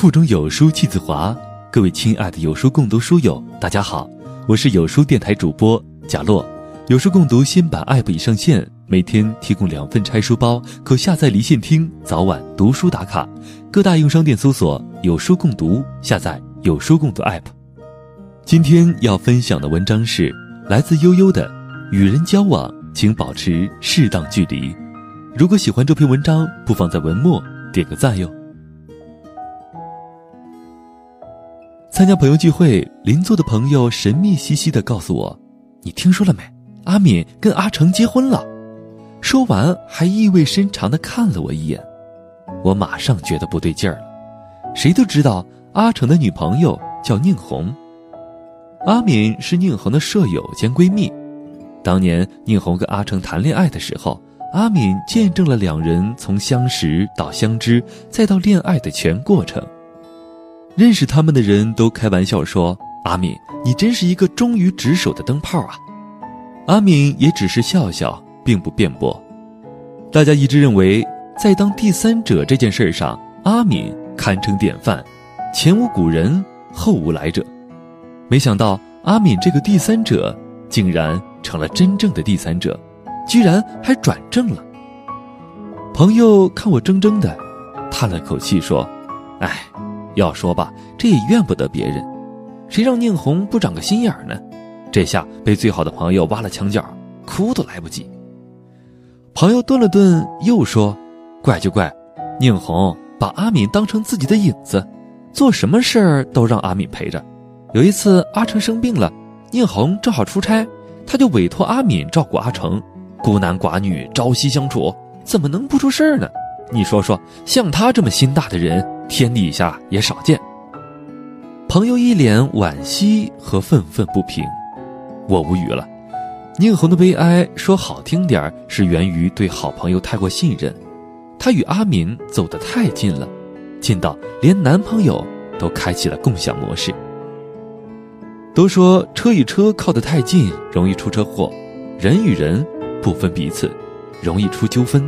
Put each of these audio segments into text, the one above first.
腹中有书气自华。各位亲爱的有书共读书友，大家好，我是有书电台主播贾洛。有书共读新版 App 已上线，每天提供两份拆书包，可下载离线听，早晚读书打卡。各大应用商店搜索“有书共读”，下载有书共读 App。今天要分享的文章是来自悠悠的《与人交往，请保持适当距离》。如果喜欢这篇文章，不妨在文末点个赞哟。参加朋友聚会，邻座的朋友神秘兮兮的告诉我：“你听说了没？阿敏跟阿成结婚了。”说完，还意味深长的看了我一眼。我马上觉得不对劲儿了。谁都知道阿成的女朋友叫宁红，阿敏是宁红的舍友兼闺蜜。当年宁红跟阿成谈恋爱的时候。阿敏见证了两人从相识到相知，再到恋爱的全过程。认识他们的人都开玩笑说：“阿敏，你真是一个忠于职守的灯泡啊！”阿敏也只是笑笑，并不辩驳。大家一致认为，在当第三者这件事上，阿敏堪称典范，前无古人，后无来者。没想到，阿敏这个第三者，竟然成了真正的第三者。居然还转正了。朋友看我怔怔的，叹了口气说：“哎，要说吧，这也怨不得别人，谁让宁红不长个心眼呢？这下被最好的朋友挖了墙角，哭都来不及。”朋友顿了顿，又说：“怪就怪，宁红把阿敏当成自己的影子，做什么事儿都让阿敏陪着。有一次阿成生病了，宁红正好出差，他就委托阿敏照顾阿成。”孤男寡女朝夕相处，怎么能不出事儿呢？你说说，像他这么心大的人，天底下也少见。朋友一脸惋惜和愤愤不平，我无语了。宁红的悲哀，说好听点儿是源于对好朋友太过信任，她与阿敏走得太近了，近到连男朋友都开启了共享模式。都说车与车靠得太近容易出车祸，人与人。不分彼此，容易出纠纷。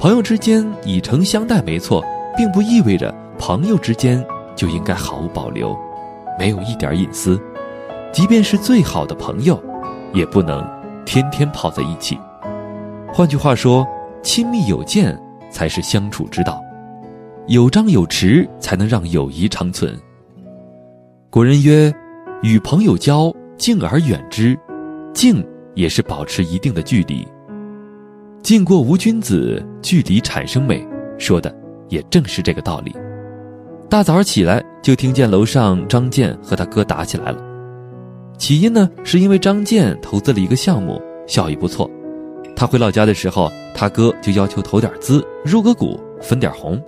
朋友之间以诚相待没错，并不意味着朋友之间就应该毫无保留，没有一点隐私。即便是最好的朋友，也不能天天泡在一起。换句话说，亲密有间才是相处之道，有张有弛才能让友谊长存。古人曰：“与朋友交，敬而远之。”敬。也是保持一定的距离。近过无君子，距离产生美，说的也正是这个道理。大早上起来就听见楼上张健和他哥打起来了。起因呢，是因为张健投资了一个项目，效益不错。他回老家的时候，他哥就要求投点资，入个股，分点红。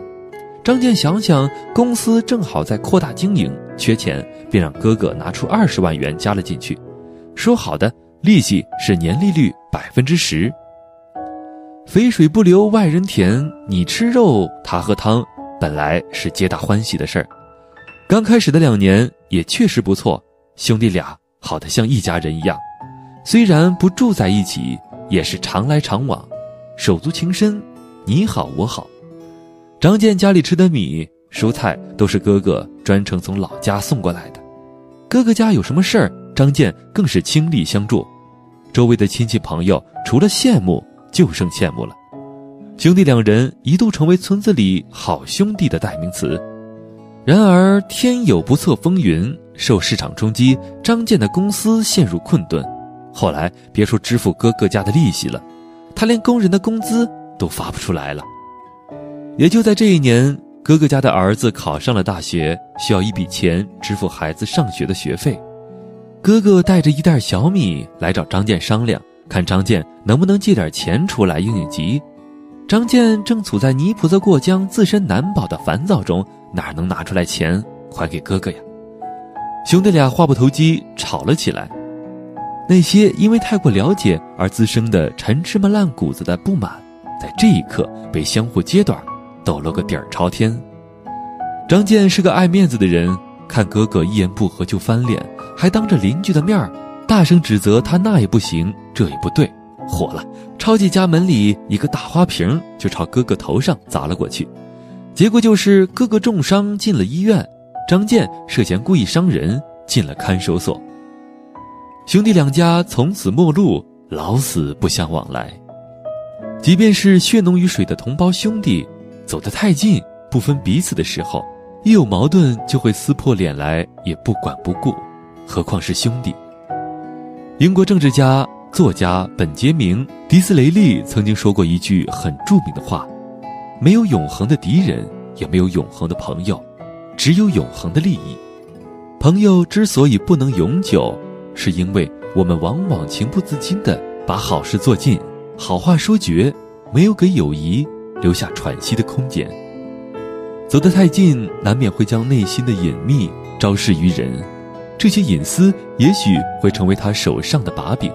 张健想想，公司正好在扩大经营，缺钱，便让哥哥拿出二十万元加了进去，说好的。利息是年利率百分之十。肥水不流外人田，你吃肉，他喝汤，本来是皆大欢喜的事儿。刚开始的两年也确实不错，兄弟俩好的像一家人一样。虽然不住在一起，也是常来常往，手足情深，你好我好。张健家里吃的米、蔬菜都是哥哥专程从老家送过来的。哥哥家有什么事儿？张健更是倾力相助，周围的亲戚朋友除了羡慕，就剩羡慕了。兄弟两人一度成为村子里好兄弟的代名词。然而天有不测风云，受市场冲击，张健的公司陷入困顿。后来别说支付哥哥家的利息了，他连工人的工资都发不出来了。也就在这一年，哥哥家的儿子考上了大学，需要一笔钱支付孩子上学的学费。哥哥带着一袋小米来找张健商量，看张健能不能借点钱出来应应急。张健正处在泥菩萨过江、自身难保的烦躁中，哪能拿出来钱还给哥哥呀？兄弟俩话不投机，吵了起来。那些因为太过了解而滋生的陈芝麻烂谷子的不满，在这一刻被相互揭短，抖了个底儿朝天。张健是个爱面子的人。看哥哥一言不合就翻脸，还当着邻居的面儿大声指责他那也不行，这也不对，火了，抄起家门里一个大花瓶就朝哥哥头上砸了过去。结果就是哥哥重伤进了医院，张健涉嫌故意伤人进了看守所。兄弟两家从此陌路，老死不相往来。即便是血浓于水的同胞兄弟，走得太近，不分彼此的时候，一有矛盾就会撕破脸来，也不管不顾。何况是兄弟。英国政治家、作家本杰明·迪斯雷利曾经说过一句很著名的话：“没有永恒的敌人，也没有永恒的朋友，只有永恒的利益。朋友之所以不能永久，是因为我们往往情不自禁地把好事做尽。”好话说绝，没有给友谊留下喘息的空间。走得太近，难免会将内心的隐秘昭示于人，这些隐私也许会成为他手上的把柄，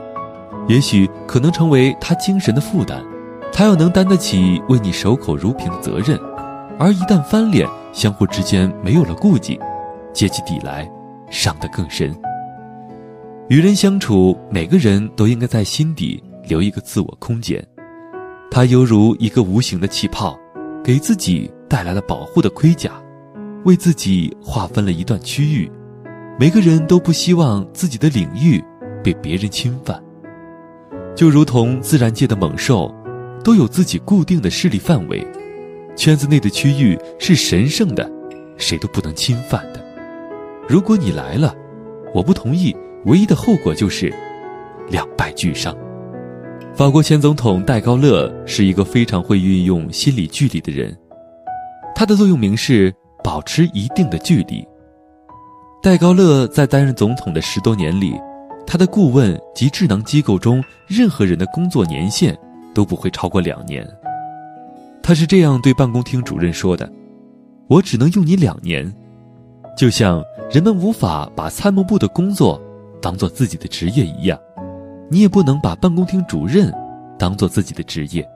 也许可能成为他精神的负担。他要能担得起为你守口如瓶的责任，而一旦翻脸，相互之间没有了顾忌，结起底来，伤得更深。与人相处，每个人都应该在心底。留一个自我空间，它犹如一个无形的气泡，给自己带来了保护的盔甲，为自己划分了一段区域。每个人都不希望自己的领域被别人侵犯，就如同自然界的猛兽，都有自己固定的势力范围，圈子内的区域是神圣的，谁都不能侵犯的。如果你来了，我不同意，唯一的后果就是两败俱伤。法国前总统戴高乐是一个非常会运用心理距离的人，他的座右铭是保持一定的距离。戴高乐在担任总统的十多年里，他的顾问及智囊机构中任何人的工作年限都不会超过两年。他是这样对办公厅主任说的：“我只能用你两年，就像人们无法把参谋部的工作当做自己的职业一样。”你也不能把办公厅主任当做自己的职业。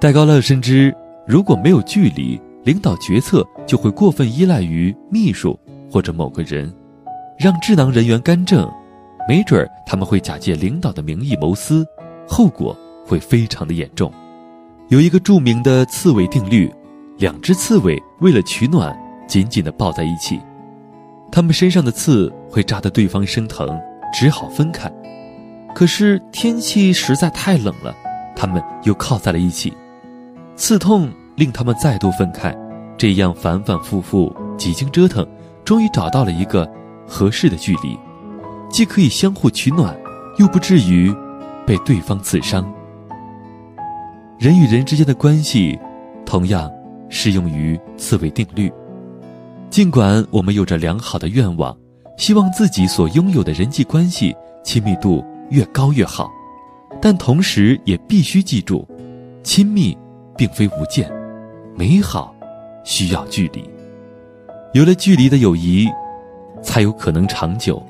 戴高乐深知，如果没有距离，领导决策就会过分依赖于秘书或者某个人，让智囊人员干政，没准儿他们会假借领导的名义谋私，后果会非常的严重。有一个著名的刺猬定律：两只刺猬为了取暖，紧紧地抱在一起，它们身上的刺会扎得对方生疼，只好分开。可是天气实在太冷了，他们又靠在了一起，刺痛令他们再度分开，这样反反复复，几经折腾，终于找到了一个合适的距离，既可以相互取暖，又不至于被对方刺伤。人与人之间的关系，同样适用于刺猬定律。尽管我们有着良好的愿望，希望自己所拥有的人际关系亲密度。越高越好，但同时也必须记住，亲密并非无间，美好需要距离。有了距离的友谊，才有可能长久。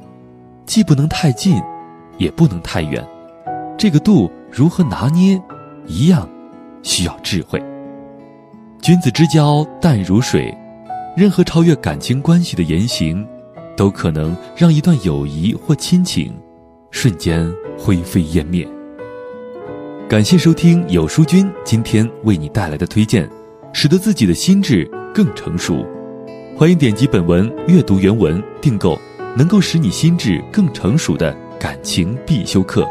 既不能太近，也不能太远，这个度如何拿捏，一样需要智慧。君子之交淡如水，任何超越感情关系的言行，都可能让一段友谊或亲情。瞬间灰飞烟灭。感谢收听有书君今天为你带来的推荐，使得自己的心智更成熟。欢迎点击本文阅读原文，订购能够使你心智更成熟的感情必修课。